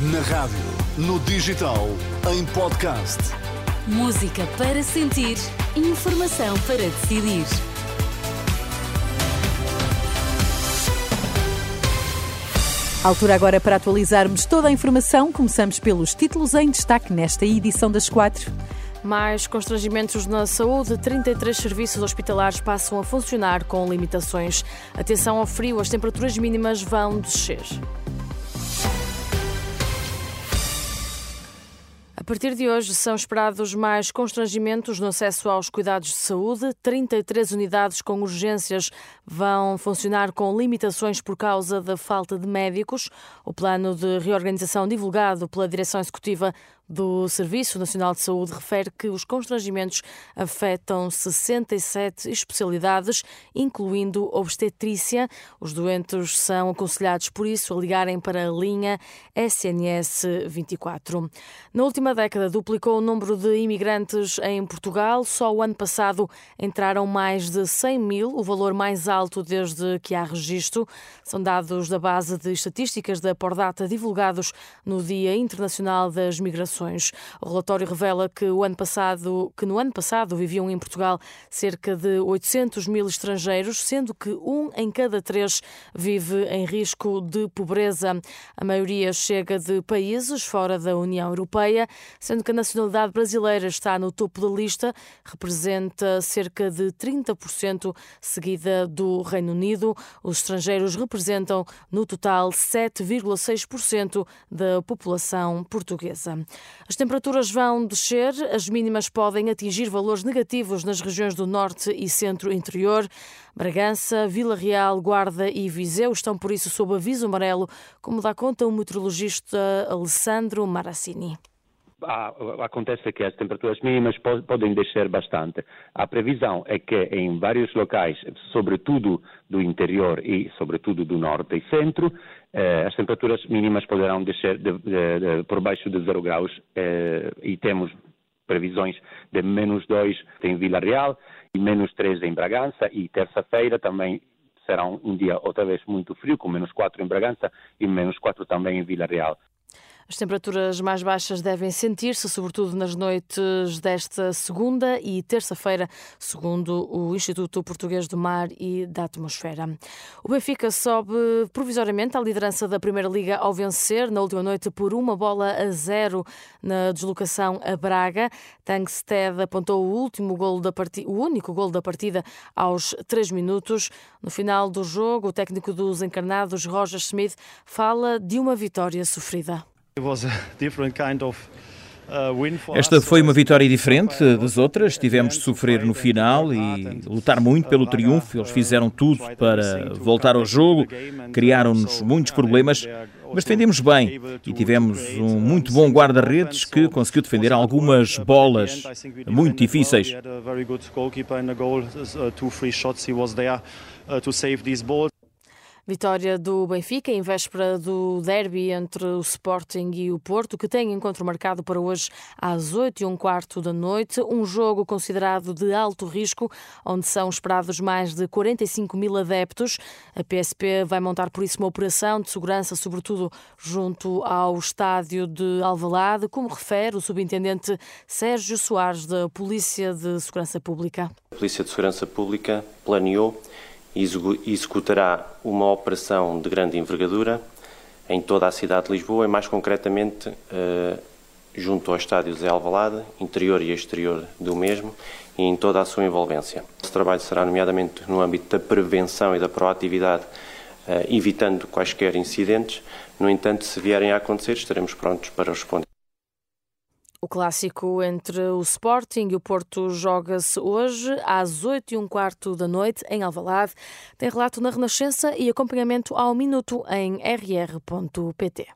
Na rádio, no digital, em podcast. Música para sentir, informação para decidir. Altura agora para atualizarmos toda a informação. Começamos pelos títulos em destaque nesta edição das quatro. Mais constrangimentos na saúde. 33 serviços hospitalares passam a funcionar com limitações. Atenção ao frio, as temperaturas mínimas vão descer. Partir de hoje são esperados mais constrangimentos no acesso aos cuidados de saúde. 33 unidades com urgências vão funcionar com limitações por causa da falta de médicos. O plano de reorganização divulgado pela Direção Executiva do Serviço Nacional de Saúde refere que os constrangimentos afetam 67 especialidades, incluindo obstetrícia. Os doentes são aconselhados, por isso, a ligarem para a linha SNS 24. Na última década, duplicou o número de imigrantes em Portugal. Só o ano passado entraram mais de 100 mil, o valor mais alto desde que há registro. São dados da base de estatísticas da Pordata divulgados no Dia Internacional das Migrações o relatório revela que, o ano passado, que no ano passado viviam em Portugal cerca de 800 mil estrangeiros, sendo que um em cada três vive em risco de pobreza. A maioria chega de países fora da União Europeia, sendo que a nacionalidade brasileira está no topo da lista, representa cerca de 30%, seguida do Reino Unido. Os estrangeiros representam, no total, 7,6% da população portuguesa. As temperaturas vão descer, as mínimas podem atingir valores negativos nas regiões do norte e centro-interior. Bragança, Vila Real, Guarda e Viseu estão, por isso, sob aviso amarelo, como dá conta o meteorologista Alessandro Marassini. Ah, acontece que as temperaturas mínimas podem descer bastante. A previsão é que em vários locais, sobretudo do interior e sobretudo do norte e centro, eh, as temperaturas mínimas poderão descer de, de, de, por baixo de zero graus eh, e temos previsões de menos 2 em Vila Real e menos 3 em Bragança e terça-feira também será um dia outra vez muito frio, com menos 4 em Bragança e menos 4 também em Vila Real. As temperaturas mais baixas devem sentir-se, sobretudo nas noites desta segunda e terça-feira, segundo o Instituto Português do Mar e da Atmosfera. O Benfica sobe provisoriamente à liderança da Primeira Liga ao vencer na última noite por uma bola a zero na deslocação a Braga. Tangsted apontou o último gol da partida, o único gol da partida aos três minutos. No final do jogo, o técnico dos encarnados, Roger Smith, fala de uma vitória sofrida. Uh, Esta foi uma vitória diferente das outras. Tivemos de sofrer no final e lutar muito pelo triunfo. Eles fizeram tudo para voltar ao jogo, criaram-nos muitos problemas, mas defendemos bem e tivemos um muito bom guarda-redes que conseguiu defender algumas bolas muito difíceis. Vitória do Benfica em véspera do derby entre o Sporting e o Porto, que tem encontro marcado para hoje às 8 e um quarto da noite. Um jogo considerado de alto risco, onde são esperados mais de 45 mil adeptos. A PSP vai montar por isso uma operação de segurança, sobretudo junto ao estádio de Alvalade, como refere o subintendente Sérgio Soares da Polícia de Segurança Pública. A Polícia de Segurança Pública planeou executará uma operação de grande envergadura em toda a cidade de Lisboa e, mais concretamente, eh, junto ao estádio Zé Alvalade, interior e exterior do mesmo, e em toda a sua envolvência. Esse trabalho será nomeadamente no âmbito da prevenção e da proatividade, eh, evitando quaisquer incidentes. No entanto, se vierem a acontecer, estaremos prontos para responder. O clássico entre o Sporting e o Porto joga-se hoje às 8 e um quarto da noite em Alvalade. Tem relato na Renascença e acompanhamento ao minuto em rr.pt.